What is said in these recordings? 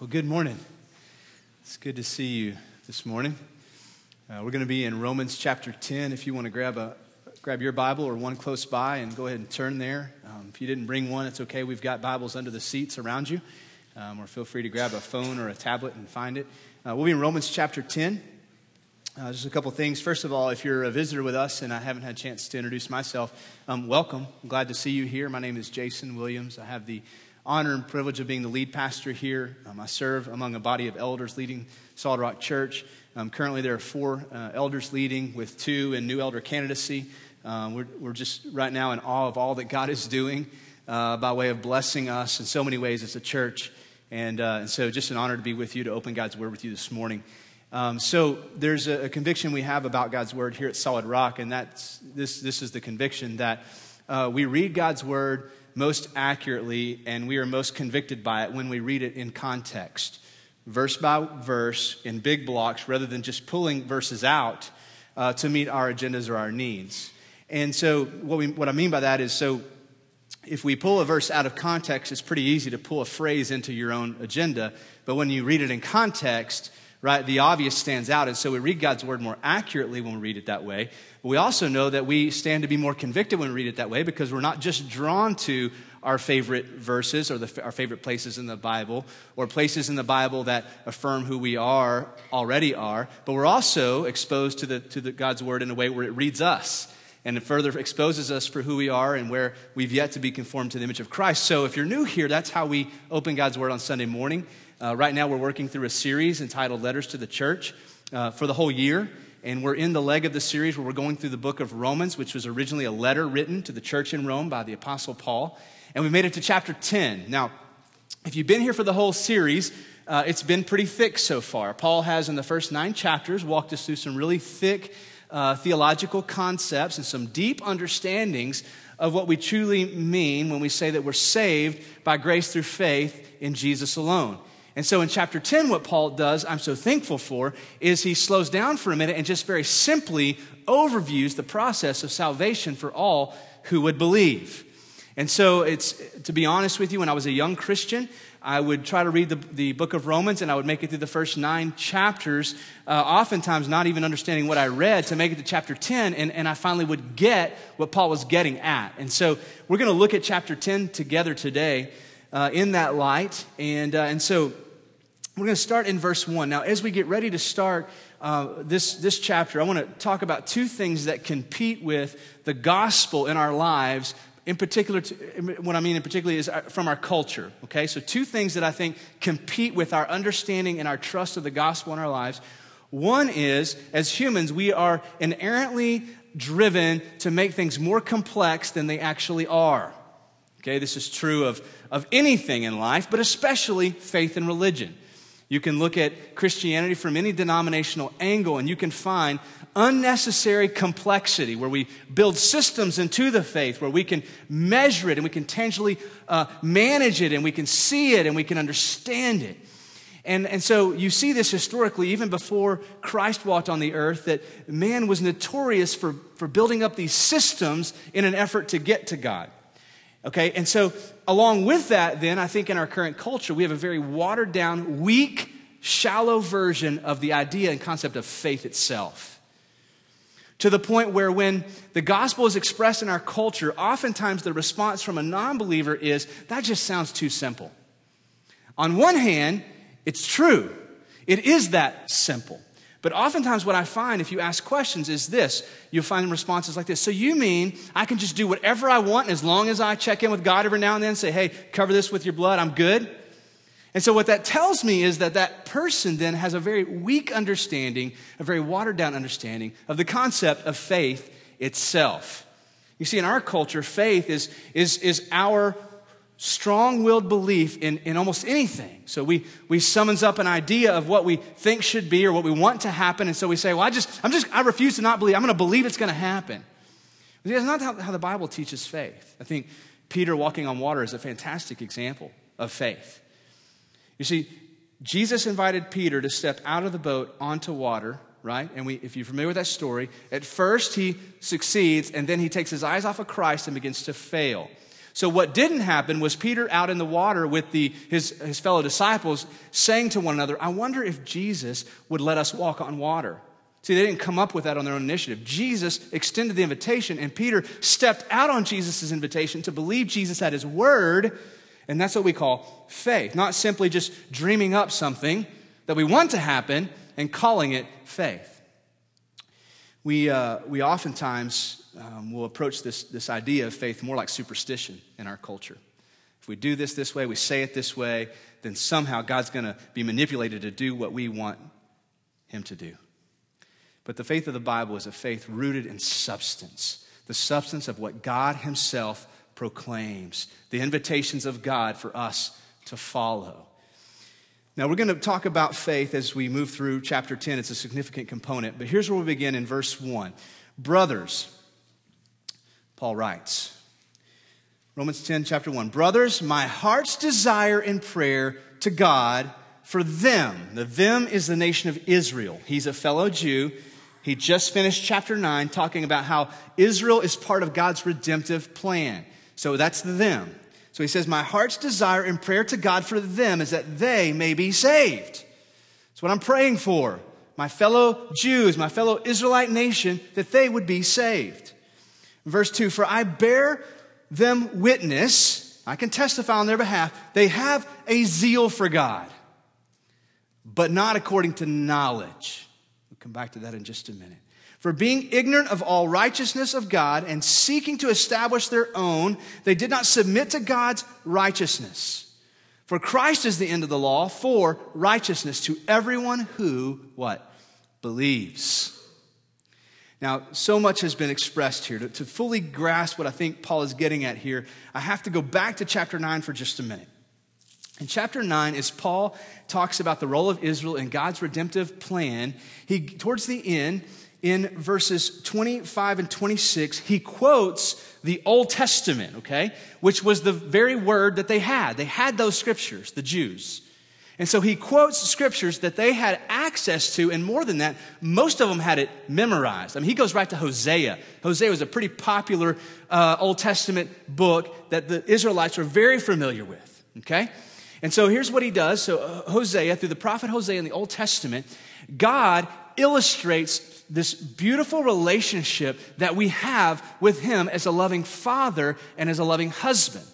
Well, good morning. It's good to see you this morning. Uh, we're going to be in Romans chapter 10. If you want to grab, a, grab your Bible or one close by and go ahead and turn there. Um, if you didn't bring one, it's okay. We've got Bibles under the seats around you. Um, or feel free to grab a phone or a tablet and find it. Uh, we'll be in Romans chapter 10. Uh, just a couple things. First of all, if you're a visitor with us and I haven't had a chance to introduce myself, um, welcome. I'm glad to see you here. My name is Jason Williams. I have the honor and privilege of being the lead pastor here. Um, I serve among a body of elders leading Solid Rock Church. Um, currently, there are four uh, elders leading, with two in new elder candidacy. Um, we're, we're just right now in awe of all that God is doing uh, by way of blessing us in so many ways as a church. And, uh, and so, just an honor to be with you, to open God's Word with you this morning. Um, so, there's a, a, conviction we have about God's Word here at Solid Rock, and that's, this, this is the conviction that uh, we read God's Word most accurately and we are most convicted by it when we read it in context, verse by verse, in big blocks, rather than just pulling verses out uh, to meet our agendas or our needs. And so, what, we, what I mean by that is so if we pull a verse out of context, it's pretty easy to pull a phrase into your own agenda. But when you read it in context, right, the obvious stands out. And so we read God's word more accurately when we read it that way. But We also know that we stand to be more convicted when we read it that way because we're not just drawn to our favorite verses or the, our favorite places in the Bible or places in the Bible that affirm who we are, already are, but we're also exposed to, the, to the, God's Word in a way where it reads us and it further exposes us for who we are and where we've yet to be conformed to the image of Christ. So if you're new here, that's how we open God's Word on Sunday morning. Uh, right now, we're working through a series entitled Letters to the Church uh, for the whole year and we're in the leg of the series where we're going through the book of Romans, which was originally a letter written to the church in Rome by the Apostle Paul. And we made it to chapter 10. Now, if you've been here for the whole series, uh, it's been pretty thick so far. Paul has, in the first nine chapters, walked us through some really thick uh, theological concepts and some deep understandings of what we truly mean when we say that we're saved by grace through faith in Jesus alone. And so in chapter 10, what Paul does, I'm so thankful for, is he slows down for a minute and just very simply overviews the process of salvation for all who would believe. And so it's, to be honest with you, when I was a young Christian, I would try to read the, the book of Romans and I would make it through the first nine chapters, uh, oftentimes not even understanding what I read to make it to chapter 10, and, and I finally would get what Paul was getting at. And so we're going to look at chapter 10 together today uh, in that light. And, uh, and so we're going to start in verse 1. Now, as we get ready to start uh, this, this chapter, I want to talk about two things that compete with the gospel in our lives. In particular, to, what I mean in particular is uh, from our culture. Okay, so two things that I think compete with our understanding and our trust of the gospel in our lives. One is, as humans, we are inherently driven to make things more complex than they actually are. Okay, this is true of, of anything in life, but especially faith and religion. You can look at Christianity from any denominational angle and you can find unnecessary complexity where we build systems into the faith, where we can measure it and we can tangibly uh, manage it and we can see it and we can understand it. And, and so you see this historically, even before Christ walked on the earth, that man was notorious for, for building up these systems in an effort to get to God. Okay, and so along with that, then, I think in our current culture, we have a very watered down, weak, shallow version of the idea and concept of faith itself. To the point where when the gospel is expressed in our culture, oftentimes the response from a non believer is, that just sounds too simple. On one hand, it's true, it is that simple. But oftentimes, what I find if you ask questions is this you'll find responses like this. So, you mean I can just do whatever I want as long as I check in with God every now and then, say, hey, cover this with your blood, I'm good? And so, what that tells me is that that person then has a very weak understanding, a very watered down understanding of the concept of faith itself. You see, in our culture, faith is, is, is our strong willed belief in, in almost anything. So we, we summons up an idea of what we think should be or what we want to happen. And so we say, well, I just, I'm just, I refuse to not believe. I'm going to believe it's going to happen. That's not how, how the Bible teaches faith. I think Peter walking on water is a fantastic example of faith. You see, Jesus invited Peter to step out of the boat onto water, right? And we, if you're familiar with that story, at first he succeeds and then he takes his eyes off of Christ and begins to fail. So, what didn't happen was Peter out in the water with the, his, his fellow disciples saying to one another, I wonder if Jesus would let us walk on water. See, they didn't come up with that on their own initiative. Jesus extended the invitation, and Peter stepped out on Jesus' invitation to believe Jesus at his word, and that's what we call faith. Not simply just dreaming up something that we want to happen and calling it faith. We, uh, we oftentimes um, will approach this, this idea of faith more like superstition in our culture. If we do this this way, we say it this way, then somehow God's going to be manipulated to do what we want Him to do. But the faith of the Bible is a faith rooted in substance, the substance of what God Himself proclaims, the invitations of God for us to follow. Now, we're going to talk about faith as we move through chapter 10. It's a significant component, but here's where we begin in verse 1. Brothers, Paul writes, Romans 10, chapter 1. Brothers, my heart's desire in prayer to God for them. The them is the nation of Israel. He's a fellow Jew. He just finished chapter 9 talking about how Israel is part of God's redemptive plan. So that's the them. So he says, My heart's desire in prayer to God for them is that they may be saved. That's what I'm praying for. My fellow Jews, my fellow Israelite nation, that they would be saved. Verse 2 For I bear them witness, I can testify on their behalf, they have a zeal for God, but not according to knowledge We'll come back to that in just a minute. For being ignorant of all righteousness of God and seeking to establish their own, they did not submit to God's righteousness. For Christ is the end of the law for righteousness to everyone who, what? Believes. Now, so much has been expressed here. To, to fully grasp what I think Paul is getting at here, I have to go back to chapter 9 for just a minute. In chapter 9, as Paul talks about the role of Israel in God's redemptive plan, he, towards the end, in verses 25 and 26, he quotes the Old Testament, okay, which was the very word that they had. They had those scriptures, the Jews. And so he quotes scriptures that they had access to, and more than that, most of them had it memorized. I mean, he goes right to Hosea. Hosea was a pretty popular uh, Old Testament book that the Israelites were very familiar with, okay? And so here's what he does. So, uh, Hosea, through the prophet Hosea in the Old Testament, God illustrates this beautiful relationship that we have with him as a loving father and as a loving husband.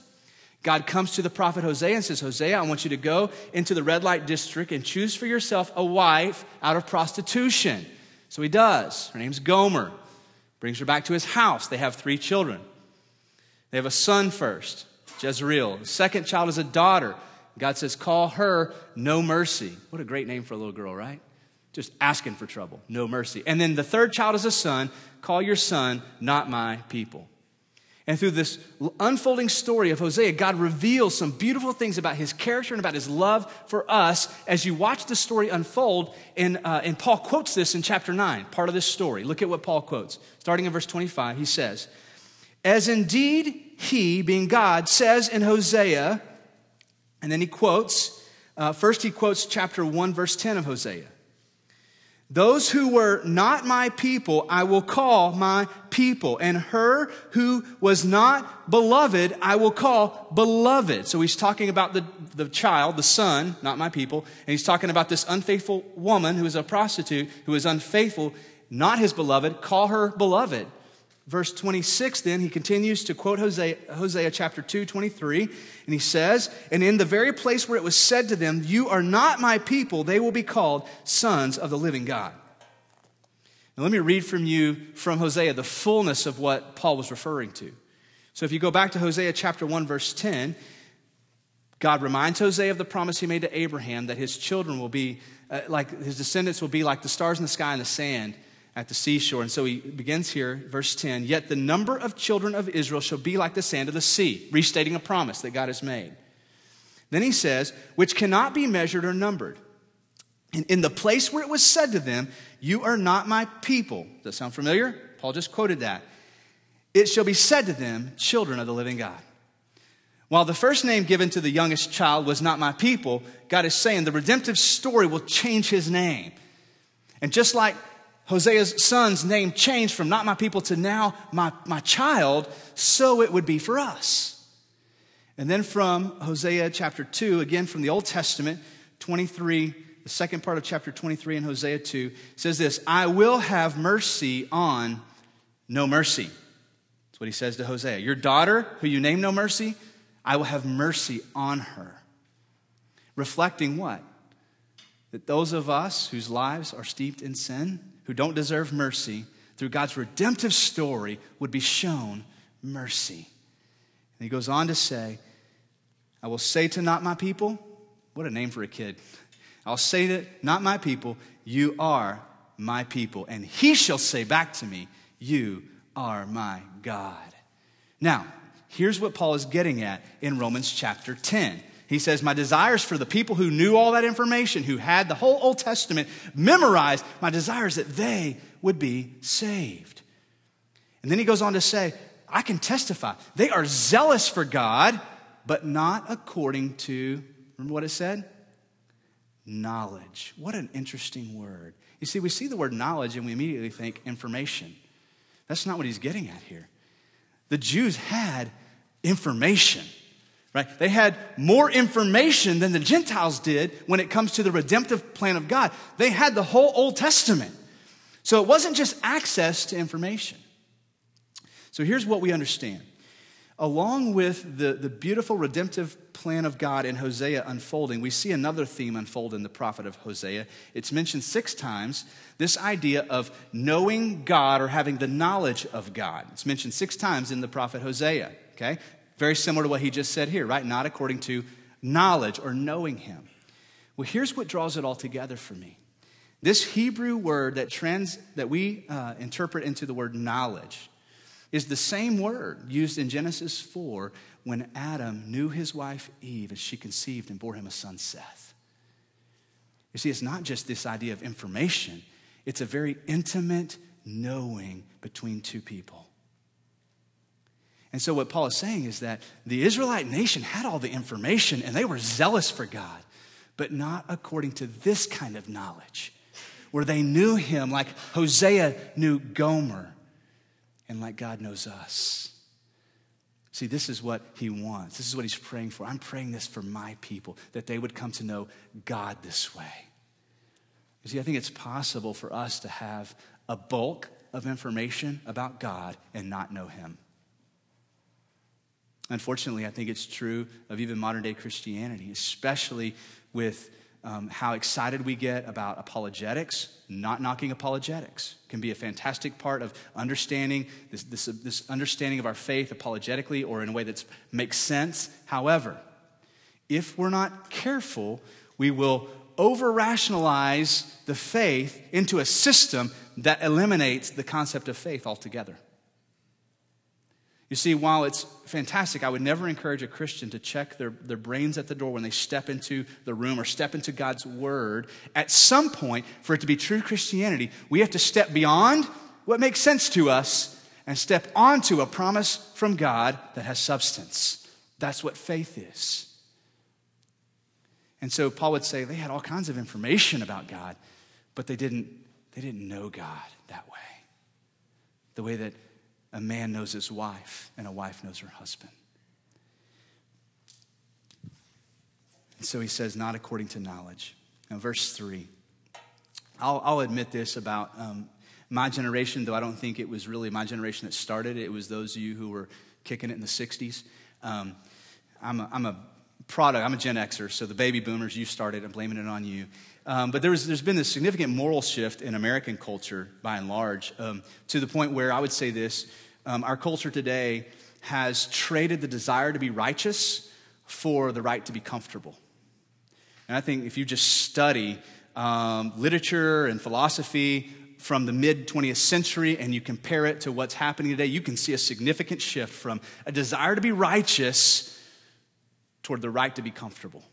God comes to the prophet Hosea and says, Hosea, I want you to go into the red light district and choose for yourself a wife out of prostitution. So he does. Her name's Gomer. Brings her back to his house. They have three children. They have a son first, Jezreel. The second child is a daughter. God says, Call her no mercy. What a great name for a little girl, right? Just asking for trouble, no mercy. And then the third child is a son. Call your son not my people. And through this unfolding story of Hosea, God reveals some beautiful things about his character and about his love for us as you watch the story unfold. And, uh, and Paul quotes this in chapter 9, part of this story. Look at what Paul quotes. Starting in verse 25, he says, As indeed he, being God, says in Hosea, and then he quotes, uh, first he quotes chapter 1, verse 10 of Hosea. Those who were not my people, I will call my people. And her who was not beloved, I will call beloved. So he's talking about the, the child, the son, not my people. And he's talking about this unfaithful woman who is a prostitute, who is unfaithful, not his beloved. Call her beloved. Verse 26, then, he continues to quote Hosea, Hosea chapter 2, 23, and he says, And in the very place where it was said to them, You are not my people, they will be called sons of the living God. Now, let me read from you from Hosea the fullness of what Paul was referring to. So, if you go back to Hosea chapter 1, verse 10, God reminds Hosea of the promise he made to Abraham that his children will be uh, like, his descendants will be like the stars in the sky and the sand at the seashore. And so he begins here, verse 10 Yet the number of children of Israel shall be like the sand of the sea, restating a promise that God has made. Then he says, Which cannot be measured or numbered. And in the place where it was said to them, You are not my people. Does that sound familiar? Paul just quoted that. It shall be said to them, Children of the living God. While the first name given to the youngest child was not my people, God is saying the redemptive story will change his name. And just like Hosea's son's name changed from not my people to now my, my child, so it would be for us. And then from Hosea chapter 2, again from the Old Testament, 23, the second part of chapter 23 in Hosea 2, says this I will have mercy on no mercy. That's what he says to Hosea. Your daughter, who you name no mercy, I will have mercy on her. Reflecting what? That those of us whose lives are steeped in sin, who don't deserve mercy, through God's redemptive story, would be shown mercy. And he goes on to say, I will say to not my people, what a name for a kid. I'll say to not my people, you are my people. And he shall say back to me, you are my God. Now, here's what Paul is getting at in Romans chapter 10. He says, My desires for the people who knew all that information, who had the whole Old Testament memorized, my desires that they would be saved. And then he goes on to say, I can testify. They are zealous for God, but not according to, remember what it said? Knowledge. What an interesting word. You see, we see the word knowledge and we immediately think information. That's not what he's getting at here. The Jews had information, right? They had more information than the Gentiles did when it comes to the redemptive plan of God. They had the whole Old Testament. So it wasn't just access to information. So here's what we understand. Along with the, the beautiful redemptive plan of God in Hosea unfolding, we see another theme unfold in the prophet of Hosea. It's mentioned six times this idea of knowing God or having the knowledge of God. It's mentioned six times in the prophet Hosea, okay? Very similar to what he just said here, right? Not according to knowledge or knowing him. Well, here's what draws it all together for me. This Hebrew word that, trans, that we uh, interpret into the word knowledge is the same word used in Genesis 4 when Adam knew his wife Eve as she conceived and bore him a son, Seth. You see, it's not just this idea of information, it's a very intimate knowing between two people. And so, what Paul is saying is that the Israelite nation had all the information and they were zealous for God, but not according to this kind of knowledge, where they knew him like Hosea knew Gomer and like God knows us. See, this is what he wants. This is what he's praying for. I'm praying this for my people, that they would come to know God this way. You see, I think it's possible for us to have a bulk of information about God and not know him. Unfortunately, I think it's true of even modern day Christianity, especially with um, how excited we get about apologetics, not knocking apologetics can be a fantastic part of understanding this, this, this understanding of our faith apologetically or in a way that makes sense. However, if we're not careful, we will over rationalize the faith into a system that eliminates the concept of faith altogether. You see, while it's fantastic, I would never encourage a Christian to check their, their brains at the door when they step into the room or step into God's Word. At some point, for it to be true Christianity, we have to step beyond what makes sense to us and step onto a promise from God that has substance. That's what faith is. And so Paul would say they had all kinds of information about God, but they didn't, they didn't know God that way. The way that a man knows his wife and a wife knows her husband. And so he says, not according to knowledge. Now, verse 3. I'll, I'll admit this about um, my generation, though I don't think it was really my generation that started it. It was those of you who were kicking it in the 60s. Um, I'm, a, I'm a product, I'm a Gen Xer, so the baby boomers, you started, I'm blaming it on you. Um, but there was, there's been this significant moral shift in American culture, by and large, um, to the point where I would say this um, our culture today has traded the desire to be righteous for the right to be comfortable. And I think if you just study um, literature and philosophy from the mid 20th century and you compare it to what's happening today, you can see a significant shift from a desire to be righteous toward the right to be comfortable.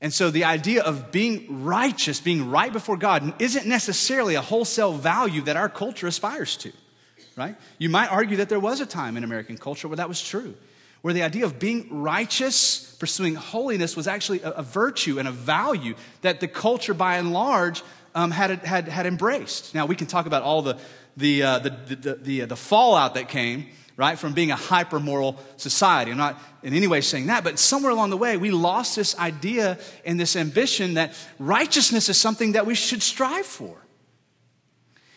And so the idea of being righteous, being right before God, isn't necessarily a wholesale value that our culture aspires to, right? You might argue that there was a time in American culture where that was true, where the idea of being righteous, pursuing holiness, was actually a, a virtue and a value that the culture by and large um, had, had, had embraced. Now, we can talk about all the, the, uh, the, the, the, the, fallout that came right? From being a hyper moral society. I'm not in any way saying that, but somewhere along the way, we lost this idea and this ambition that righteousness is something that we should strive for.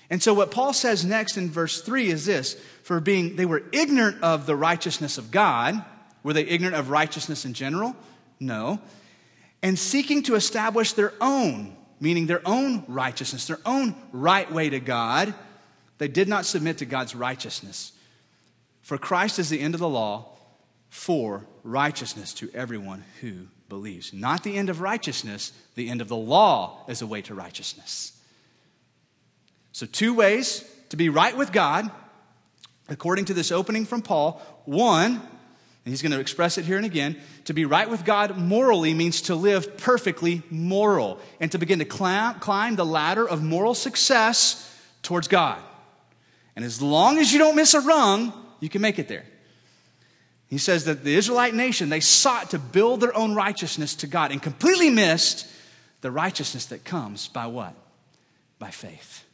And so, what Paul says next in verse 3 is this for being, they were ignorant of the righteousness of God. Were they ignorant of righteousness in general? No. And seeking to establish their own, meaning their own righteousness, their own right way to God, they did not submit to God's righteousness. For Christ is the end of the law for righteousness to everyone who believes. Not the end of righteousness, the end of the law is a way to righteousness. So, two ways to be right with God, according to this opening from Paul. One, and he's going to express it here and again, to be right with God morally means to live perfectly moral and to begin to climb, the ladder of moral success towards God. And as long as you don't miss a rung, you can make it there. He says that the Israelite nation, they sought to build their own righteousness to God and completely missed the righteousness that comes by what? By faith.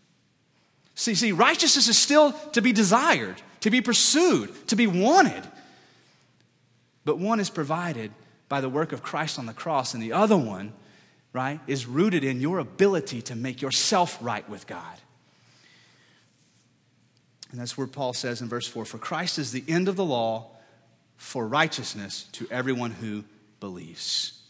See, see, righteousness is still to be desired, to be pursued, to be wanted. But one is provided by the work of Christ on the cross, and the other one, right, is rooted in your ability to make yourself right with God. And that's where Paul says in verse 4 For Christ is the end of the law for righteousness to everyone who believes.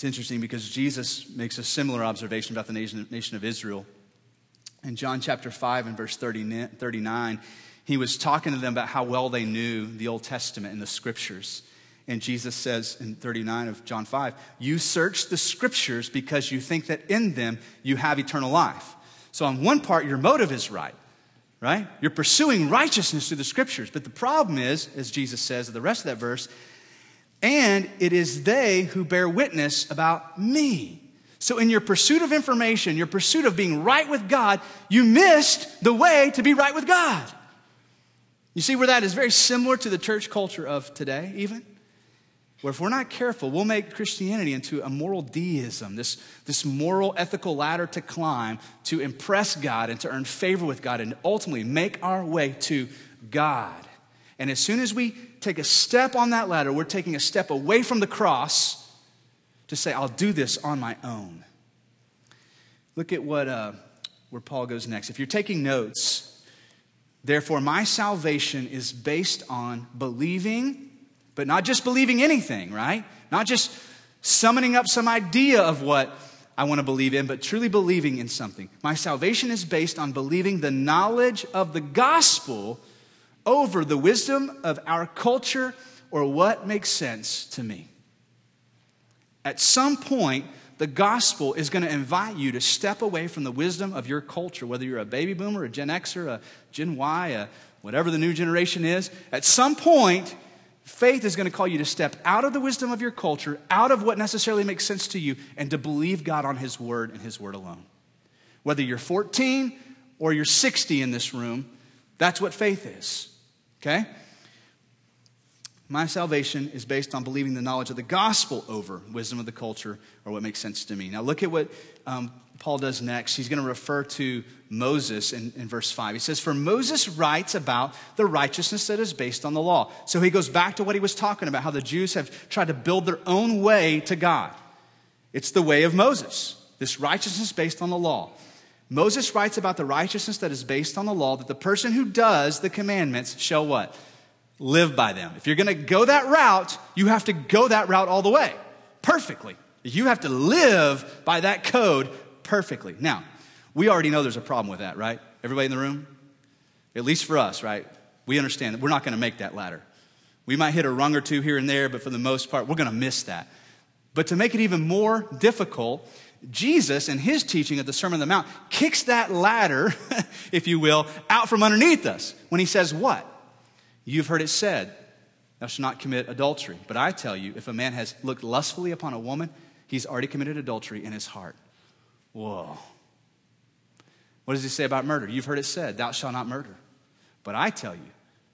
It's interesting because Jesus makes a similar observation about the nation, nation of Israel. In John chapter 5 and verse 30, 39, he was talking to them about how well they knew the Old Testament and the scriptures. And Jesus says in 39 of John 5, You search the scriptures because you think that in them you have eternal life. So, on one part, your motive is right, right? You're pursuing righteousness through the scriptures. But the problem is, as Jesus says at the rest of that verse, and it is they who bear witness about me. So, in your pursuit of information, your pursuit of being right with God, you missed the way to be right with God. You see where that is very similar to the church culture of today, even? where if we're not careful, we'll make Christianity into a moral deism, this, this moral, ethical ladder to climb to impress God and to earn favor with God and ultimately make our way to God. And as soon as we take a step on that ladder, we're taking a step away from the cross to say, I'll do this on my own. Look at what, uh, where Paul goes next. If you're taking notes, therefore, my salvation is based on believing but not just believing anything, right? Not just summoning up some idea of what I want to believe in, but truly believing in something. My salvation is based on believing the knowledge of the gospel over the wisdom of our culture or what makes sense to me. At some point, the gospel is going to invite you to step away from the wisdom of your culture, whether you're a baby boomer, a Gen Xer, a Gen Y, a whatever the new generation is. At some point, Faith is going to call you to step out of the wisdom of your culture, out of what necessarily makes sense to you, and to believe God on His Word and His Word alone. Whether you're 14 or you're 60 in this room, that's what faith is. Okay? My salvation is based on believing the knowledge of the gospel over wisdom of the culture or what makes sense to me. Now, look at what um, Paul does next. He's going to refer to Moses in, in, verse 5. He says, For Moses writes about the righteousness that is based on the law. So he goes back to what he was talking about, how the Jews have tried to build their own way to God. It's the way of Moses, this righteousness based on the law. Moses writes about the righteousness that is based on the law, that the person who does the commandments shall what? Live by them. If you're going to go that route, you have to go that route all the way, perfectly. You have to live by that code perfectly. Now, we already know there's a problem with that, right? Everybody in the room? At least for us, right? We understand that we're not going to make that ladder. We might hit a rung or two here and there, but for the most part, we're going to miss that. But to make it even more difficult, Jesus, in his teaching at the Sermon on the Mount, kicks that ladder, if you will, out from underneath us when he says, What? You've heard it said, Thou shalt not commit adultery. But I tell you, if a man has looked lustfully upon a woman, he's already committed adultery in his heart. Whoa. What does he say about murder? You've heard it said, Thou shalt not murder. But I tell you,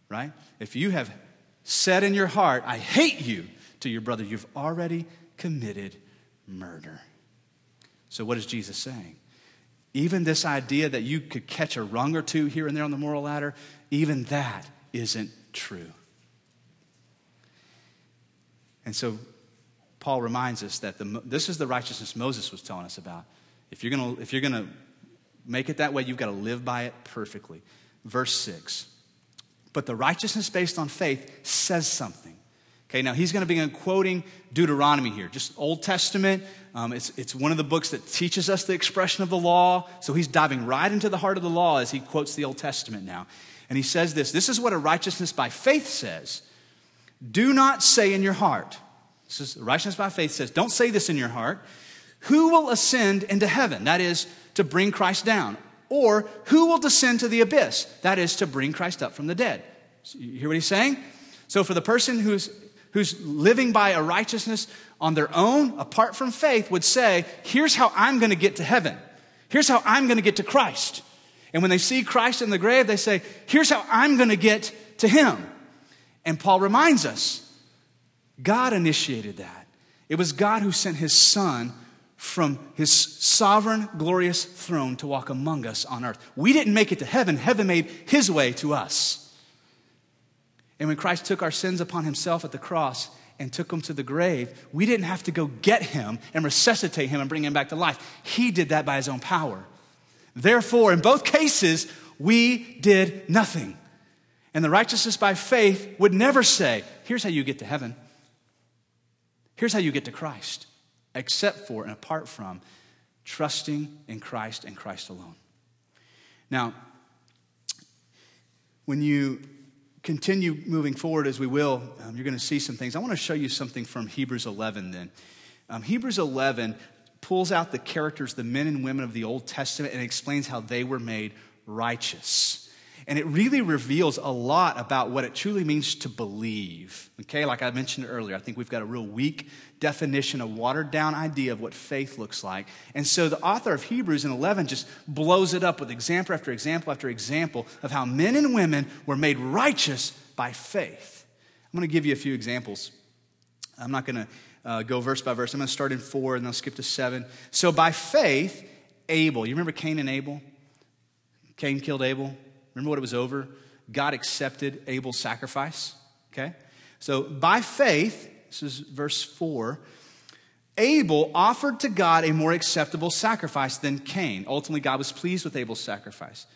right? If you have said in your heart, I hate you to your brother, you've already committed murder. So, what is Jesus saying? even this idea that you could catch a rung or two here and there on the moral ladder, even that isn't true. And so Paul reminds us that the, this is the righteousness Moses was telling us about. If you're going to if you're going to make it that way, you've got to live by it perfectly. Verse 6. But the righteousness based on faith says something. Okay, now he's going to begin quoting Deuteronomy here, just Old Testament. Um, it's, it's one of the books that teaches us the expression of the law. So he's diving right into the heart of the law as he quotes the Old Testament now. And he says this this is what a righteousness by faith says. Do not say in your heart, this is righteousness by faith says, don't say this in your heart. Who will ascend into heaven? That is to bring Christ down. Or who will descend to the abyss? That is to bring Christ up from the dead. So you hear what he's saying? So for the person who's who's living by a righteousness on their own, apart from faith, would say, Here's how I'm going to get to heaven. Here's how I'm going to get to Christ. And when they see Christ in the grave, they say, Here's how I'm going to get to him. And Paul reminds us God initiated that. It was God who sent his son from his sovereign, glorious throne to walk among us on earth. We didn't make it to heaven, heaven made his way to us. And when Christ took our sins upon himself at the cross and took them to the grave, we didn't have to go get him and resuscitate him and bring him back to life. He did that by his own power. Therefore, in both cases, we did nothing. And the righteousness by faith would never say, here's how you get to heaven. Here's how you get to Christ, except for and apart from trusting in Christ and Christ alone. Now, when you continue moving forward as we will, um, you're going to see some things. I want to show you something from Hebrews 11 then. Um, Hebrews 11 pulls out the characters, the men and women of the Old Testament, and explains how they were made righteous. And it really reveals a lot about what it truly means to believe. Okay, like I mentioned earlier, I think we've got a real weak definition, a watered down idea of what faith looks like. And so the author of Hebrews in 11 just blows it up with example after example after example of how men and women were made righteous by faith. I'm going to give you a few examples. I'm not going to uh, go verse by verse. I'm going to start in four and then I'll skip to seven. So by faith, Abel, you remember Cain and Abel? Cain killed Abel. Remember what it was over? God accepted Abel's sacrifice. Okay? So by faith, this is verse 4. Abel offered to God a more acceptable sacrifice than Cain. Ultimately, God was pleased with Abel's sacrifice.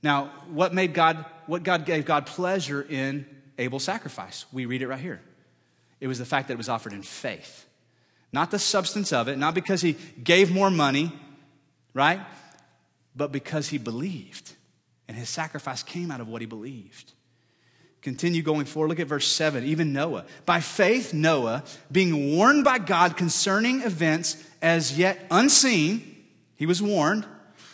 Now, what made God, what God gave God pleasure in Abel's sacrifice? We read it right here. It was the fact that it was offered in faith. Not the substance of it, not because he gave more money, right? But because he believed. And his sacrifice came out of what he believed. Continue going forward. Look at verse 7. Even Noah. By faith, Noah, being warned by God concerning events as yet unseen, he was warned.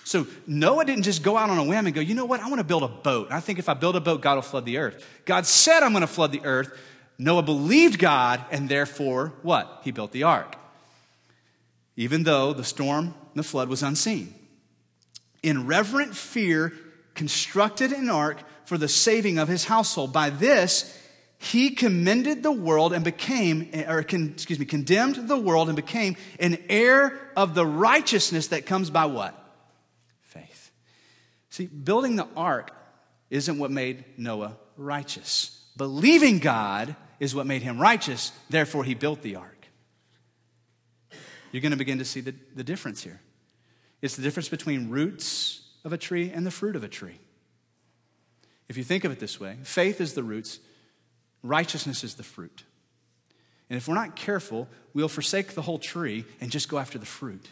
So Noah didn't just go out on a whim and go, you know what? I want to build a boat. I think if I build a boat, God will flood the earth. God said, I'm going to flood the earth. Noah believed God, and therefore, what? He built the ark. Even though the storm, the flood was unseen. In reverent fear, constructed an ark for the saving of his household. By this, he commended the world and became, or con, excuse me, condemned the world and became an heir of the righteousness that comes by what? Faith. See, building the ark isn't what made Noah righteous. Believing God is what made him righteous, therefore, he built the ark. You're going to begin to see the, the difference here. It's the difference between roots of a tree and the fruit of a tree. If you think of it this way, faith is the roots, righteousness is the fruit. And if we're not careful, we'll forsake the whole tree and just go after the fruit.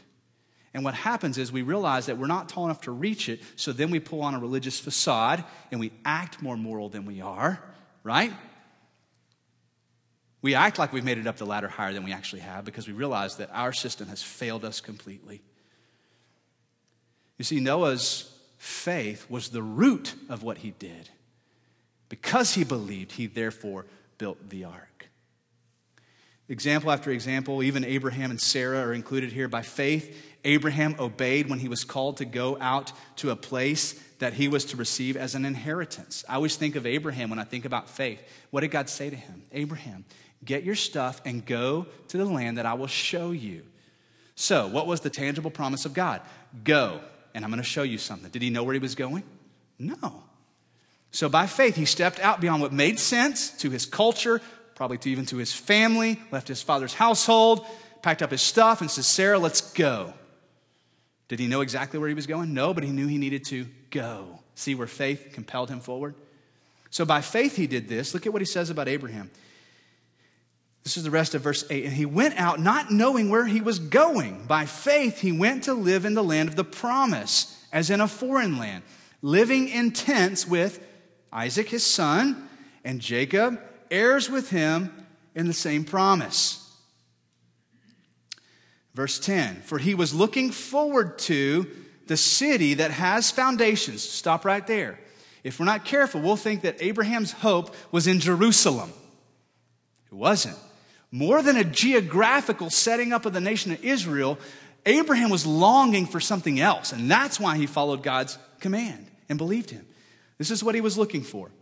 And what happens is we realize that we're not tall enough to reach it, so then we pull on a religious facade and we act more moral than we are, right? We act like we've made it up the ladder higher than we actually have because we realize that our system has failed us completely. You see, Noah's faith was the root of what he did. Because he believed, he therefore built the ark. Example after example, even Abraham and Sarah are included here. By faith, Abraham obeyed when he was called to go out to a place that he was to receive as an inheritance. I always think of Abraham when I think about faith. What did God say to him? Abraham, get your stuff and go to the land that I will show you. So, what was the tangible promise of God? Go, and I'm going to show you something. Did he know where he was going? No. So, by faith, he stepped out beyond what made sense to his culture, probably to even to his family, left his father's household, packed up his stuff, and said, Sarah, let's go. Did he know exactly where he was going? No, but he knew he needed to go. See where faith compelled him forward? So, by faith, he did this. Look at what he says about Abraham. This is the rest of verse 8. And he went out not knowing where he was going. By faith, he went to live in the land of the promise, as in a foreign land, living in tents with Isaac, his son, and Jacob, heirs with him in the same promise. Verse 10 For he was looking forward to the city that has foundations. Stop right there. If we're not careful, we'll think that Abraham's hope was in Jerusalem. It wasn't. More than a geographical setting up of the nation of Israel, Abraham was longing for something else, and that's why he followed God's command and believed him. This is what he was looking for.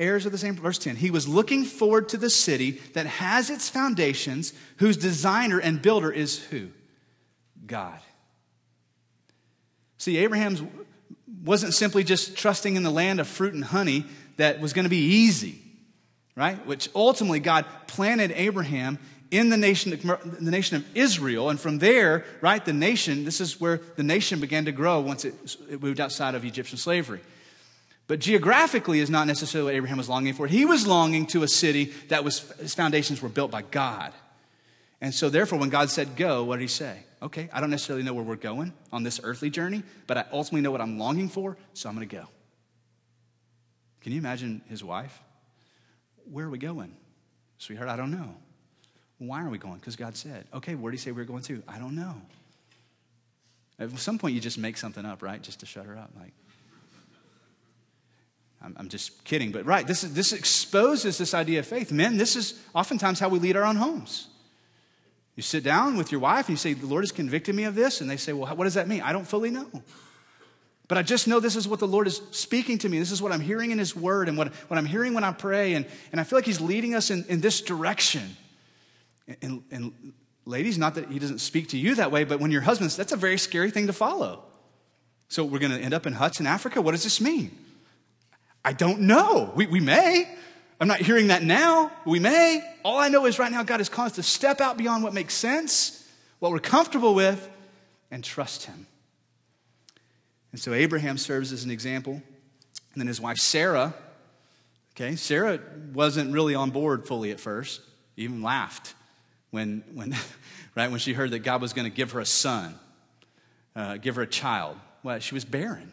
Heirs of the same, verse 10. He was looking forward to the city that has its foundations, whose designer and builder is who? God. See, Abraham wasn't simply just trusting in the land of fruit and honey that was going to be easy right? Which ultimately God planted Abraham in the nation, the nation of Israel. And from there, right, the nation, this is where the nation began to grow once it, it moved outside of Egyptian slavery. But geographically is not necessarily what Abraham was longing for. He was longing to a city that was, his foundations were built by God. And so, therefore, when God said go, what did he say? Okay, I don't necessarily know where we're going on this earthly journey, but I ultimately know what I'm longing for, so I'm going to go. Can you imagine his wife? Where are we going? Sweetheart, I don't know. Why are we going? Because God said. Okay, where did He say we are going to? I don't know. At some point, you just make something up, right? Just to shut her up. Like, I'm, I'm just kidding, but right, this, is, this exposes this idea of faith. Men, this is oftentimes how we lead our own homes. You sit down with your wife and you say, The Lord has convicted me of this. And they say, Well, what does that mean? I don't fully know. But I just know this is what the Lord is speaking to me. This is what I'm hearing in His Word and what, what I'm hearing when I pray. And, and I feel like He's leading us in, in this direction. And, and ladies, not that He doesn't speak to you that way, but when your husband's, that's a very scary thing to follow. So we're going to end up in huts in Africa? What does this mean? I don't know. We, we may. I'm not hearing that now. We may. All I know is right now God is calling us to step out beyond what makes sense, what we're comfortable with, and trust Him. And so Abraham serves as an example. And then his wife Sarah, okay, Sarah wasn't really on board fully at first, even laughed when, when, right, when she heard that God was going to give her a son, uh, give her a child. Well, she was barren.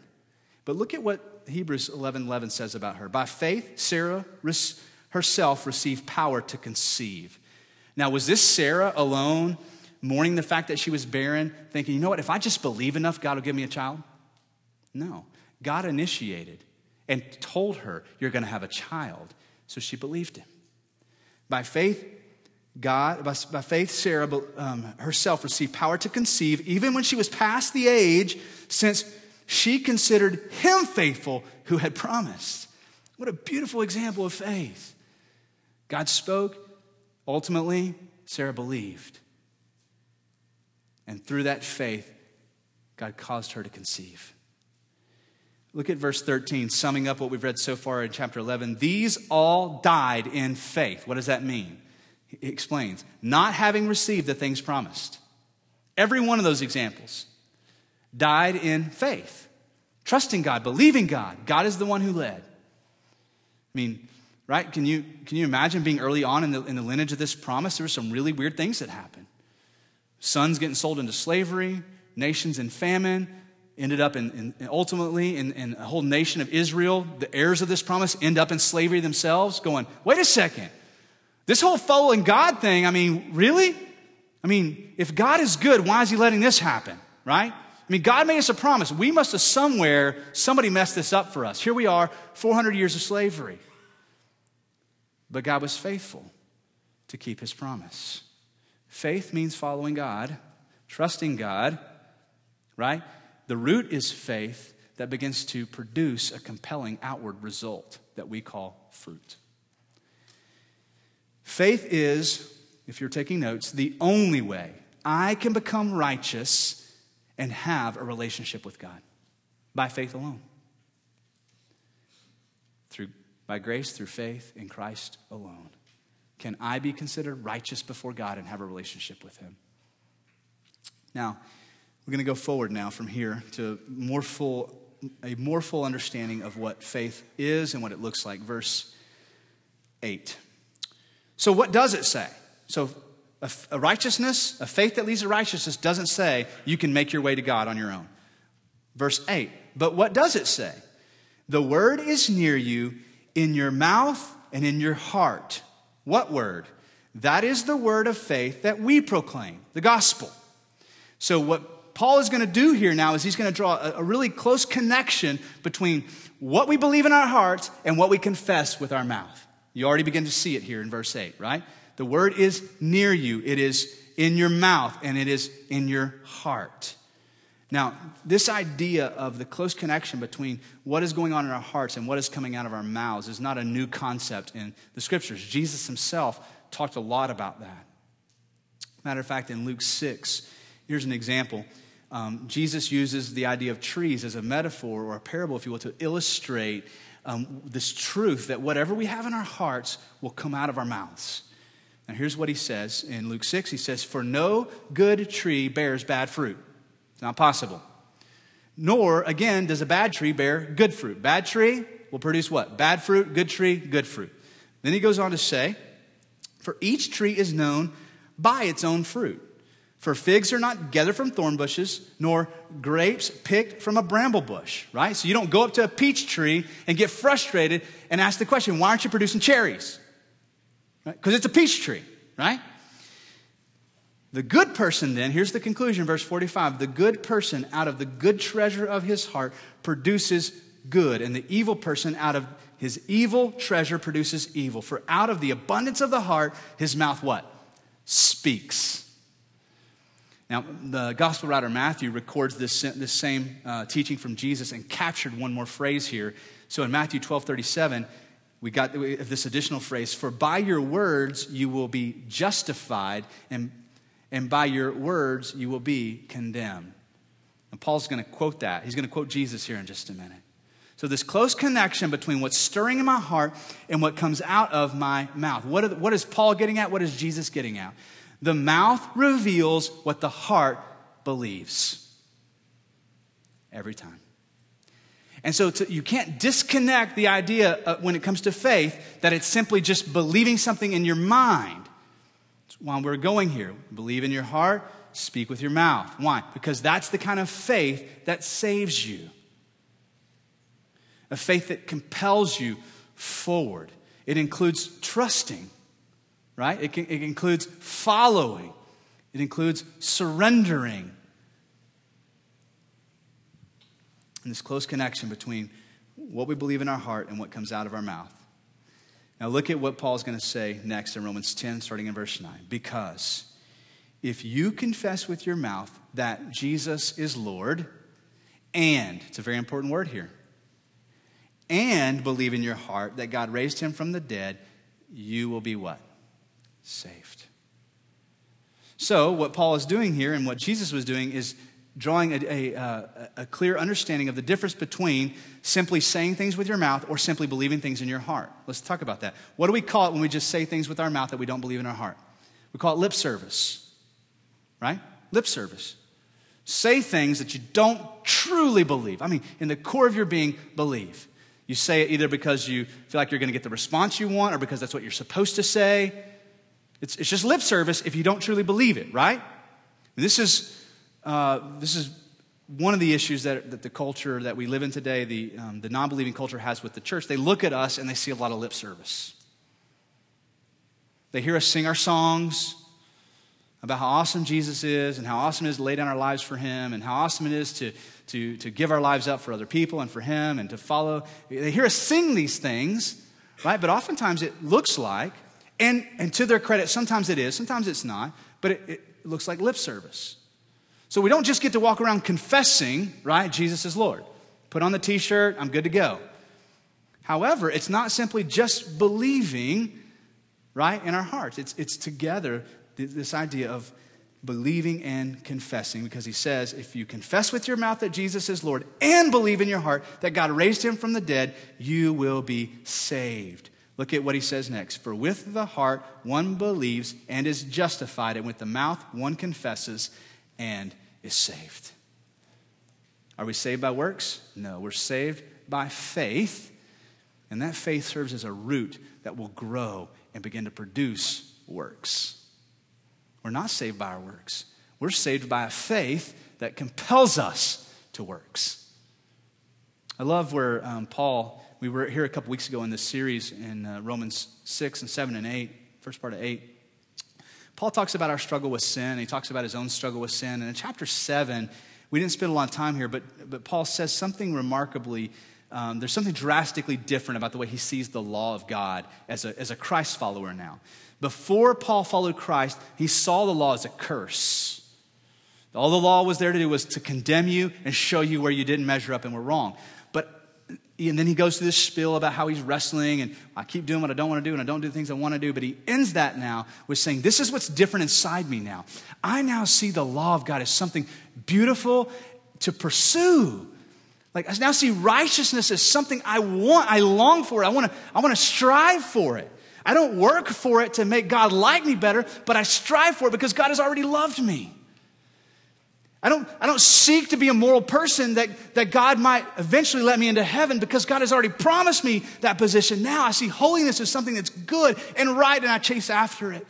But look at what Hebrews 11 11 says about her. By faith, Sarah herself received power to conceive. Now, was this Sarah alone mourning the fact that she was barren, thinking, you know what, if I just believe enough, God will give me a child? No. God initiated and told her, You're going to have a child. So she believed him. By faith, God, by, by faith, Sarah um, herself received power to conceive, even when she was past the age, since she considered him faithful who had promised. What a beautiful example of faith. God spoke, ultimately, Sarah believed. And through that faith, God caused her to conceive. Look at verse 13, summing up what we've read so far in chapter 11. These all died in faith. What does that mean? He explains, not having received the things promised. Every one of those examples died in faith, trusting God, believing God. God is the one who led. I mean, right? Can you, can you imagine being early on in the, in the lineage of this promise? There were some really weird things that happened. Sons getting sold into slavery, nations in famine, ended up in, in ultimately in, in, a whole nation of Israel, the heirs of this promise end up in slavery themselves, going, wait a second. This whole following God thing, I mean, really? I mean, if God is good, why is he letting this happen, right? I mean, God made us a promise. We must have somewhere, somebody messed this up for us. Here we are, 400 years of slavery. But God was faithful to keep his promise. Faith means following God, trusting God, right? The root is faith that begins to produce a compelling outward result that we call fruit. Faith is, if you're taking notes, the only way, I can become righteous and have a relationship with God by faith alone. Through, by grace, through faith in Christ alone. Can I be considered righteous before God and have a relationship with Him? Now, we're going to go forward now from here to more full, a more full understanding of what faith is and what it looks like. Verse 8. So, what does it say? So, a, a righteousness, a faith that leads to righteousness, doesn't say you can make your way to God on your own. Verse 8. But what does it say? The word is near you in your mouth and in your heart. What word? That is the word of faith that we proclaim, the gospel. So, what Paul is going to do here now is he's going to draw a, a, really close connection between what we believe in our hearts and what we confess with our mouth. You already begin to see it here in verse 8, right? The word is near you, it is in your mouth, and it is in your heart. Now, this idea of the close connection between what is going on in our hearts and what is coming out of our mouths is not a new concept in the scriptures. Jesus himself talked a lot about that. Matter of fact, in Luke 6, here's an example. Um, Jesus uses the idea of trees as a metaphor or a parable, if you will, to illustrate um, this truth that whatever we have in our hearts will come out of our mouths. Now, here's what he says in Luke 6 He says, For no good tree bears bad fruit It's not possible. Nor, again, does a bad tree bear good fruit. Bad tree will produce what? Bad fruit, good tree, good fruit. Then he goes on to say, For each tree is known by its own fruit. For figs are not gathered from thorn bushes, nor grapes picked from a bramble bush, right? So you don't go up to a peach tree and get frustrated and ask the question, why aren't you producing cherries? Because right? it's a peach tree, right? The good person, then, here's the conclusion, verse 45 the good person out of the good treasure of his heart produces good, and the evil person out of his evil treasure produces evil. For out of the abundance of the heart, his mouth what? Speaks. Now, the gospel writer Matthew records this, this same uh, teaching from Jesus and captured one more phrase here. So in Matthew 12 37, we got this additional phrase For by your words you will be justified, and and by your words you will be condemned. And Paul's going to quote that. He's going to quote Jesus here in just a minute. So, this close connection between what's stirring in my heart and what comes out of my mouth. What, the, what is Paul getting at? What is Jesus getting at? The mouth reveals what the heart believes every time. And so to, you can't disconnect the idea uh, when it comes to faith that it's simply just believing something in your mind why we're going here. Believe in your heart, speak with your mouth. Why? Because that's the kind of faith that saves you. A faith that compels you forward. It includes trusting, right? It, can, it includes following, it includes surrendering. And this close connection between what we believe in our heart and what comes out of our mouth. Now, look at what Paul's going to say next in Romans 10, starting in verse 9. Because if you confess with your mouth that Jesus is Lord, and, it's a very important word here, and believe in your heart that God raised him from the dead, you will be what? Saved. So, what Paul is doing here and what Jesus was doing is drawing a, a, uh, a, clear understanding of the difference between simply saying things with your mouth or simply believing things in your heart. Let's talk about that. What do we call it when we just say things with our mouth that we don't believe in our heart? We call it lip service, right? Lip service. Say things that you don't truly believe. I mean, in the core of your being, believe. You say it either because you feel like you're going to get the response you want or because that's what you're supposed to say. It's, it's just lip service if you don't truly believe it, right? This is uh, this is one of the issues that, that the culture that we live in today, the, um, the non believing culture has with the church. They look at us and they see a lot of lip service. They hear us sing our songs about how awesome Jesus is and how awesome it is to lay down our lives for Him and how awesome it is to, to, to give our lives up for other people and for Him and to follow. They hear us sing these things, right? But oftentimes it looks like, and, and to their credit, sometimes it is, sometimes it's not, but it, it looks like lip service. So we don't just get to walk around confessing, right? Jesus is Lord. Put on the t shirt, I'm good to go. However, it's not simply just believing, right, in our hearts. It's, it's together this idea of believing and confessing, because he says, if you confess with your mouth that Jesus is Lord and believe in your heart that God raised him from the dead, you will be saved. Look at what he says next. For with the heart one believes and is justified, and with the mouth one confesses and is saved. Are we saved by works? No, we're saved by faith, and that faith serves as a root that will grow and begin to produce works. We're not saved by our works. We're saved by a faith that compels us to works. I love where um, Paul, we were here a couple weeks ago in this series in uh, Romans 6 and 7 and 8, first part of 8. Paul talks about our struggle with sin. He talks about his own struggle with sin. And in chapter 7, we didn't spend a lot of time here, but, but Paul says something remarkably, um, there's something drastically different about the way he sees the law of God as a, as a Christ follower now. Before Paul followed Christ, he saw the law as a curse. All the law was there to do was to condemn you and show you where you didn't measure up and were wrong. And then he goes through this spiel about how he's wrestling and I keep doing what I don't want to do and I don't do things I want to do. But he ends that now with saying, This is what's different inside me now. I now see the law of God as something beautiful to pursue. Like I now see righteousness as something I want, I long for. it. I want to, I want to strive for it. I don't work for it to make God like me better, but I strive for it because God has already loved me. I don't, I don't seek to be a moral person that, that God might eventually let me into heaven because God has already promised me that position. Now I see holiness as something that's good and right and I chase after it.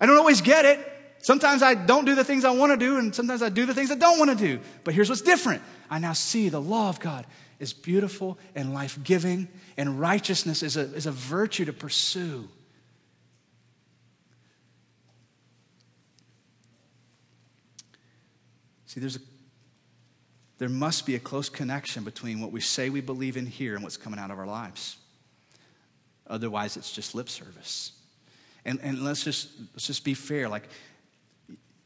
I don't always get it. Sometimes I don't do the things I want to do, and sometimes I do the things I don't want to do. But here's what's different I now see the law of God is beautiful and life giving, and righteousness is a, is a virtue to pursue. See, there's a, there must be a close connection between what we say we believe in here and what's coming out of our lives. Otherwise, it's just lip service. And, and let's, just, let's just be fair. Like,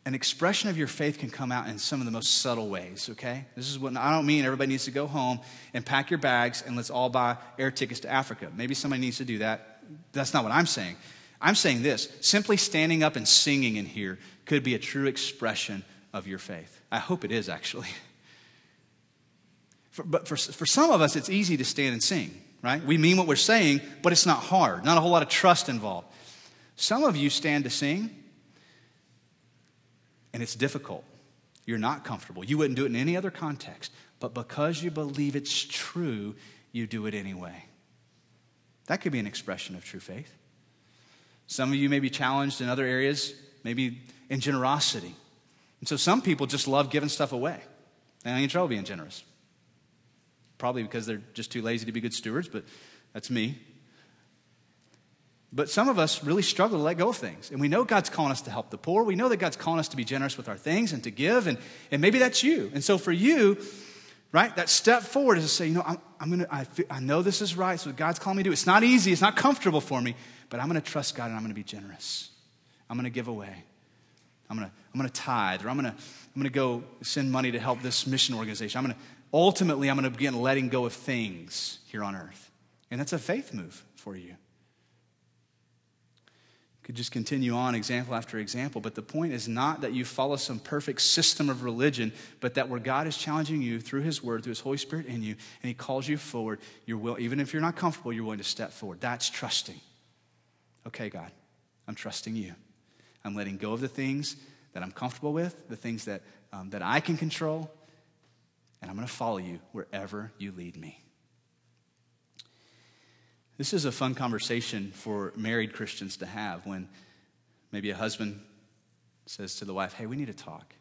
an expression of your faith can come out in some of the most subtle ways, okay? This is what I don't mean everybody needs to go home and pack your bags and let's all buy air tickets to Africa. Maybe somebody needs to do that. That's not what I'm saying. I'm saying this simply standing up and singing in here could be a true expression of your faith. I hope it is, actually. For, but for, for some of us, it's easy to stand and sing, right? We mean what we're saying, but it's not hard, not a whole lot of trust involved. Some of you stand to sing and it's difficult. You're not comfortable. You wouldn't do it in any other context. But because you believe it's true, you do it anyway. That could be an expression of true faith. Some of you may be challenged in other areas, maybe in generosity. And so some people just love giving stuff away. They don't in trouble being generous. Probably because they're just too lazy to be good stewards, but that's me. But some of us really struggle to let go of things. And we know God's calling us to help the poor. We know that God's calling us to be generous with our things and to give. And, and maybe that's you. And so for you, right, that step forward is to say, you know, I'm, I'm to, I, I know this is right. So God's calling me to do it. It's not easy. It's not comfortable for me. But I'm going to trust God and I'm going to be generous. I'm going to give away. I'm going to, I'm going to tithe or I'm going to, I'm going to go send money to help this mission organization. I'm going to, ultimately, I'm going to begin letting go of things here on earth. And that's a faith move for you could just continue on example after example but the point is not that you follow some perfect system of religion but that where god is challenging you through his word through his holy spirit in you and he calls you forward you're will even if you're not comfortable you're willing to step forward that's trusting okay god i'm trusting you i'm letting go of the things that i'm comfortable with the things that um, that i can control and i'm going to follow you wherever you lead me this is a fun conversation for married Christians to have when maybe a husband says to the wife, Hey, we need to talk.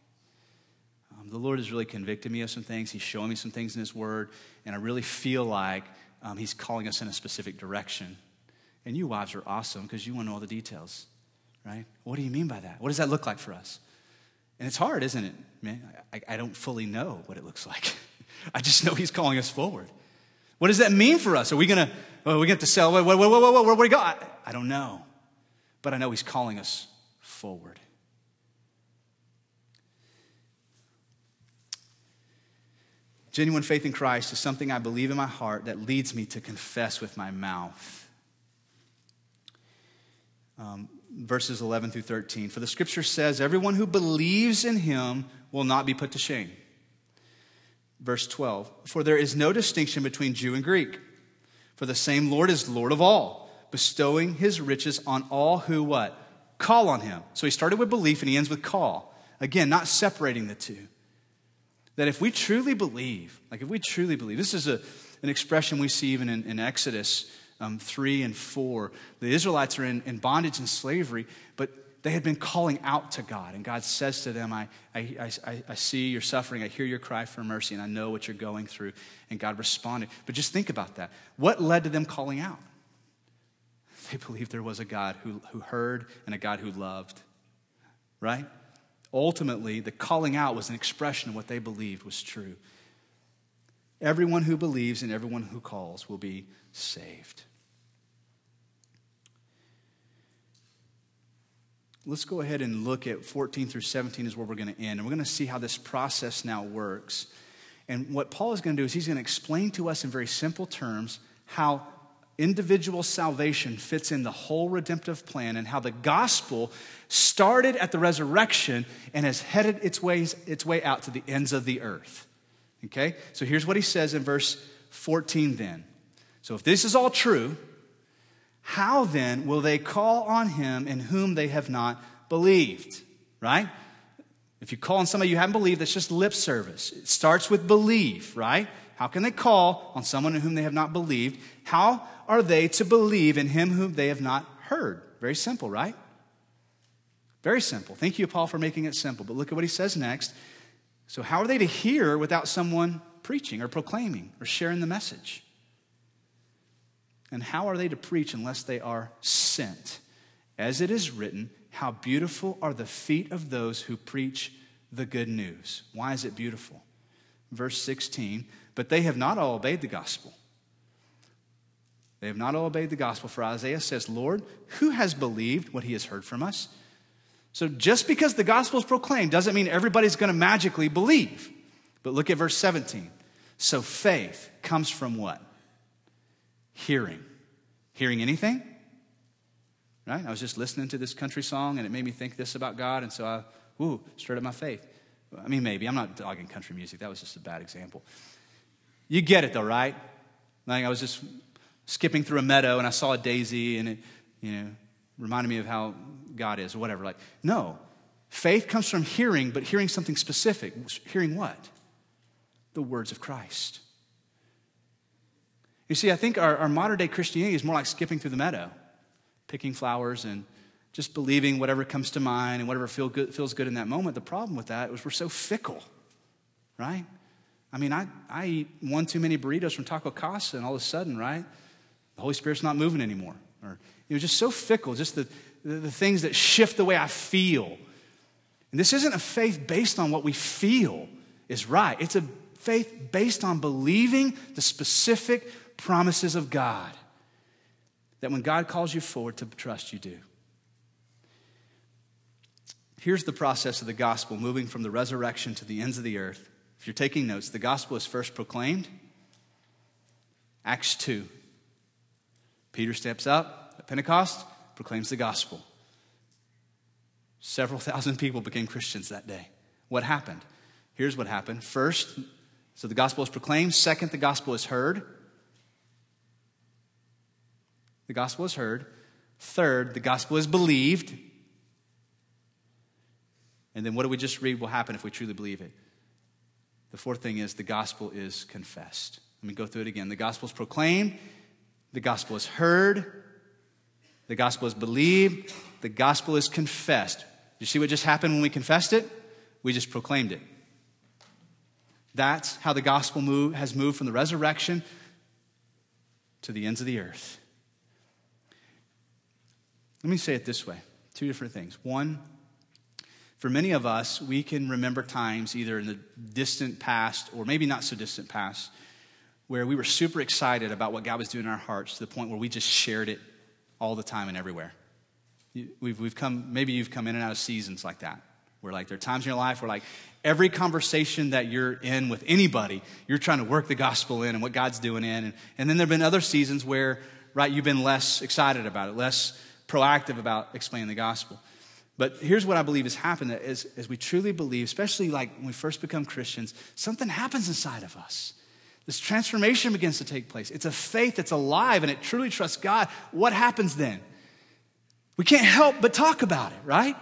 Um, the Lord has really convicted me of some things. He's showing me some things in His Word, and I really feel like um, He's calling us in a specific direction. And you wives are awesome because you want to know all the details, right? What do you mean by that? What does that look like for us? And it's hard, isn't it? Man, I, I don't fully know what it looks like. I just know He's calling us forward. What does that mean for us? Are we going to, are we going to sell? Whoa, whoa, whoa, whoa, whoa, where do we go? I, I don't know. But I know He's calling us forward. Genuine faith in Christ is something I believe in my heart that leads me to confess with my mouth. Um, verses 11 through 13. For the scripture says, Everyone who believes in him will not be put to shame. Verse 12, For there is no distinction between Jew and Greek, for the same Lord is Lord of all, bestowing his riches on all who what? Call on him. So he started with belief and he ends with call. Again, not separating the two. That if we truly believe, like if we truly believe, this is a, an expression we see even in, in Exodus um, 3 and 4. The Israelites are in, in bondage and slavery, but they had been calling out to God. And God says to them, I, I, I, I, see your suffering. I hear your cry for mercy, and I know what you're going through. And God responded. But just think about that. What led to them calling out? They believed there was a God who, who heard and a God who loved, right? Ultimately, the calling out was an expression of what they believed was true. Everyone who believes and everyone who calls will be saved. Let's go ahead and look at 14 through 17 is where we're going to end. And we're going to see how this process now works. And what Paul is going to do is he's going to explain to us in very simple terms how individual salvation fits in the whole redemptive plan and how the gospel started at the resurrection and has headed its, ways, its way out to the ends of the earth. Okay? So here's what he says in verse 14 then. So if this is all true, how then will they call on him in whom they have not believed? Right? If you call on somebody you haven't believed, that's just lip service. It starts with belief, right? How can they call on someone in whom they have not believed? How are they to believe in him whom they have not heard? Very simple, right? Very simple. Thank you, Paul, for making it simple. But look at what he says next. So, how are they to hear without someone preaching or proclaiming or sharing the message? And how are they to preach unless they are sent? As it is written, how beautiful are the feet of those who preach the good news. Why is it beautiful? Verse 16, but they have not all obeyed the gospel. They have not all obeyed the gospel, for Isaiah says, Lord, who has believed what he has heard from us? So just because the gospel is proclaimed doesn't mean everybody's going to magically believe. But look at verse 17. So faith comes from what? Hearing. Hearing anything? Right? I was just listening to this country song and it made me think this about God, and so I, ooh, stirred up my faith. I mean, maybe. I'm not dogging country music. That was just a bad example. You get it though, right? Like I was just skipping through a meadow and I saw a daisy and it, you know, reminded me of how God is or whatever. Like, no. Faith comes from hearing, but hearing something specific. Hearing what? The words of Christ. You see, I think our, our modern day Christianity is more like skipping through the meadow, picking flowers and just believing whatever comes to mind and whatever feel good, feels good in that moment. The problem with that is we're so fickle, right? I mean, I, I eat one too many burritos from Taco Casa, and all of a sudden, right, the Holy Spirit's not moving anymore. Or it was just so fickle, just the, the, the things that shift the way I feel. And this isn't a faith based on what we feel is right. It's a faith based on believing the specific promises of God. That when God calls you forward to trust, you do. Here's the process of the gospel moving from the resurrection to the ends of the earth. If you're taking notes, the gospel is first proclaimed. Acts 2. Peter steps up at Pentecost, proclaims the gospel. Several thousand people became Christians that day. What happened? Here's what happened. First, so the gospel is proclaimed. Second, the gospel is heard. The gospel is heard. Third, the gospel is believed. And then what do we just read will happen if we truly believe it? The fourth thing is the gospel is confessed. Let me go through it again. The gospel is proclaimed, the gospel is heard, the gospel is believed, the gospel is confessed. You see what just happened when we confessed it? We just proclaimed it. That's how the gospel move, has moved from the resurrection to the ends of the earth. Let me say it this way two different things. One, for many of us, we can remember times either in the distant past or maybe not so distant past where we were super excited about what God was doing in our hearts to the point where we just shared it all the time and everywhere. We've, we've come, maybe you've come in and out of seasons like that, where like there are times in your life where like every conversation that you're in with anybody, you're trying to work the gospel in and what God's doing in. And, and then there have been other seasons where, right, you've been less excited about it, less, proactive about explaining the gospel. But here's what I believe has happened as, as we truly believe, especially like when we first become Christians, something happens inside of us. This transformation begins to take place. It's a faith that's alive and it truly trusts God. What happens then? We can't help but talk about it, right?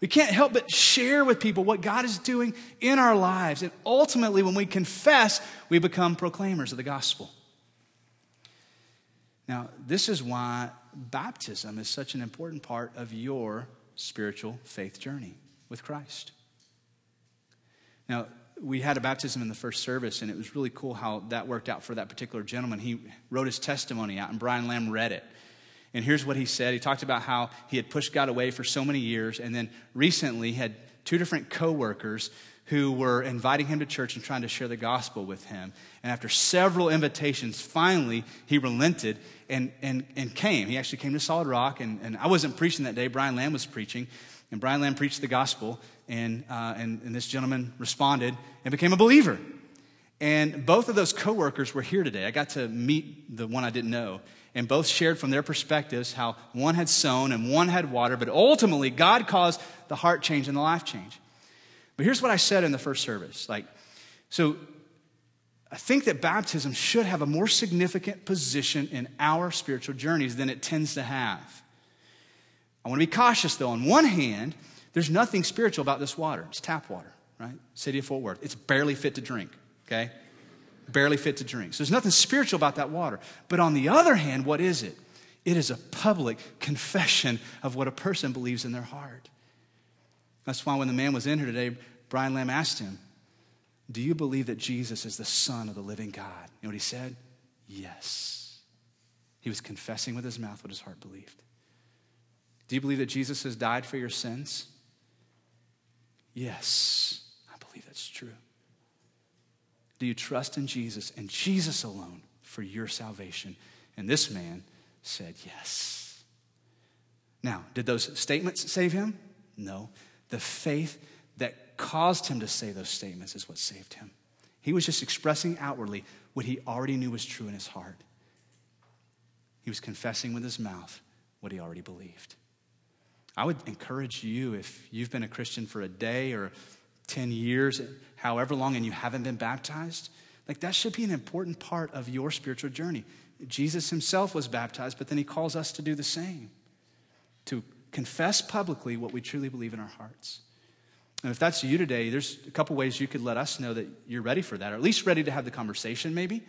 We can't help but share with people what God is doing in our lives. And ultimately, when we confess, we become proclaimers of the gospel. Now, this is why baptism is such an important part of your spiritual faith journey with Christ. Now, we had a baptism in the first service, and it was really cool how that worked out for that particular gentleman. He wrote his testimony out, and Brian Lamb read it. And here's what he said. He talked about how he had pushed God away for so many years, and then recently had two different coworkers who were inviting him to church and trying to share the gospel with him. And after several invitations, finally he relented and, and, and came. He actually came to Solid Rock, and, and I wasn't preaching that day. Brian Lamb was preaching, and Brian Lamb preached the gospel, and, uh, and, and this gentleman responded and became a believer. And both of those coworkers were here today. I got to meet the one I didn't know and both shared from their perspectives how one had sown and one had watered, but ultimately God caused the heart change and the life change. But here's what I said in the first service. Like, so I think that baptism should have a more significant position in our spiritual journeys than it tends to have. I want to be cautious though. On one hand, there's nothing spiritual about this water. It's tap water, right? City of Fort Worth. It's barely fit to drink, okay? barely fit to drink. So there's nothing spiritual about that water. But on the other hand, what is it? It is a public confession of what a person believes in their heart. That's why when the man was in here today, Brian Lamb asked him, Do you believe that Jesus is the Son of the living God? You know what he said? Yes. He was confessing with his mouth what his heart believed. Do you believe that Jesus has died for your sins? Yes, I believe that's true. Do you trust in Jesus and Jesus alone for your salvation? And this man said, Yes. Now, did those statements save him? No. The faith that caused him to say those statements is what saved him. He was just expressing outwardly what he already knew was true in his heart. He was confessing with his mouth what he already believed. I would encourage you, if you've been a Christian for a day or 10 years, however long, and you haven't been baptized, like that should be an important part of your spiritual journey. Jesus himself was baptized, but then he calls us to do the same to confess publicly what we truly believe in our hearts. And if that's you today, there's a couple ways you could let us know that you're ready for that, or at least ready to have the conversation, maybe.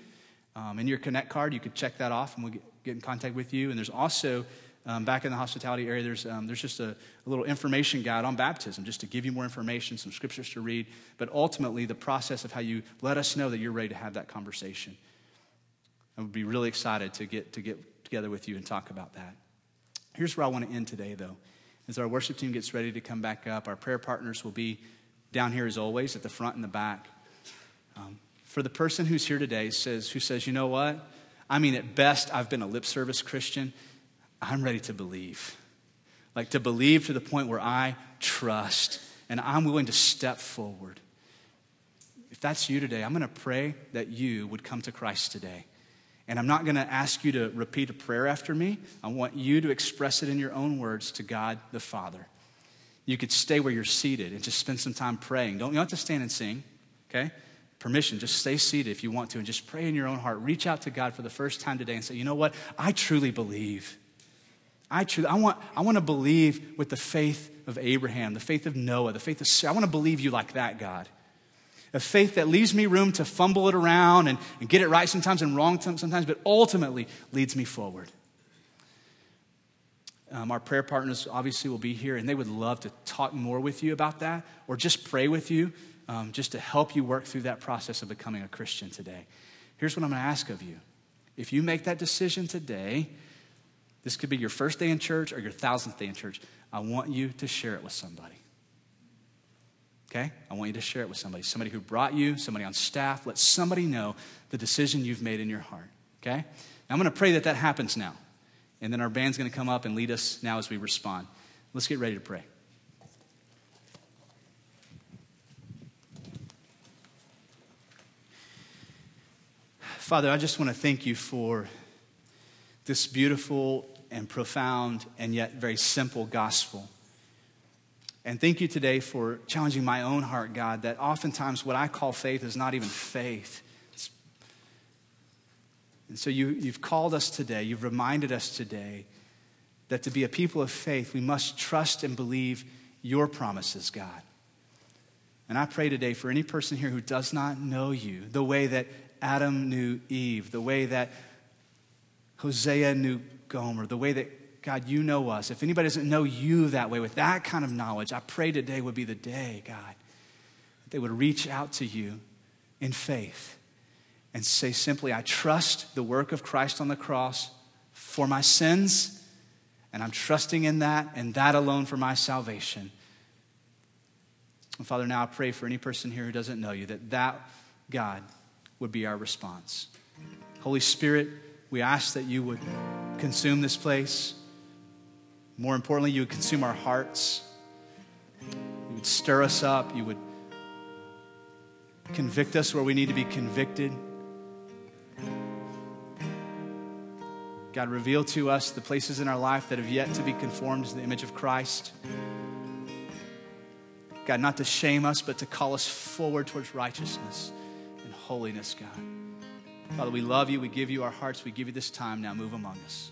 Um, in your Connect card, you could check that off and we'll get, get in contact with you. And there's also um, back in the hospitality area, there's, um, there's just a, a, little information guide on baptism, just to give you more information, some scriptures to read, but ultimately the process of how you let us know that you're ready to have that conversation. I would be really excited to get, to get together with you and talk about that. Here's where I want to end today, though. As our worship team gets ready to come back up, our prayer partners will be down here as always at the front and the back. Um, for the person who's here today says, who says, you know what? I mean, at best, I've been a lip service Christian. I'm ready to believe. Like to believe to the point where I trust and I'm willing to step forward. If that's you today, I'm going to pray that you would come to Christ today. And I'm not going to ask you to repeat a prayer after me. I want you to express it in your own words to God the Father. You could stay where you're seated and just spend some time praying. Don't you don't have to stand and sing, okay? Permission, just stay seated if you want to and just pray in your own heart. Reach out to God for the first time today and say, you know what? I truly believe. I truly, I want, I want to believe with the faith of Abraham, the faith of Noah, the faith of. I want to believe you like that, God. A faith that leaves me room to fumble it around and, and get it right sometimes and wrong sometimes, but ultimately leads me forward. Um, our prayer partners obviously will be here, and they would love to talk more with you about that or just pray with you um, just to help you work through that process of becoming a Christian today. Here's what I'm going to ask of you. If you make that decision today, this could be your first day in church or your thousandth day in church. I want you to share it with somebody. Okay? I want you to share it with somebody. Somebody who brought you, somebody on staff. Let somebody know the decision you've made in your heart. Okay? Now, I'm going to pray that that happens now. And then our band's going to come up and lead us now as we respond. Let's get ready to pray. Father, I just want to thank you for this beautiful and profound and yet very simple gospel. And thank you today for challenging my own heart, God, that oftentimes what I call faith is not even faith. It's... and so you, you've called us today, you've reminded us today that to be a people of faith, we must trust and believe your promises, God. And I pray today for any person here who does not know you the way that Adam knew Eve, the way that Hosea knew Gomer, the way that, God, you know us. If anybody doesn't know you that way, with that kind of knowledge, I pray today would be the day, God, that they would reach out to you in faith and say simply, I trust the work of Christ on the cross for my sins, and I'm trusting in that and that alone for my salvation. And Father, now I pray for any person here who doesn't know you that that, God, would be our response. Holy Spirit, we ask that you would consume this place. More importantly, you would consume our hearts. You would stir us up. You would convict us where we need to be convicted. God, reveal to us the places in our life that have yet to be conformed to the image of Christ. God, not to shame us, but to call us forward towards righteousness and holiness, God. Father, we love you. We give you our hearts. We give you this time. Now move among us.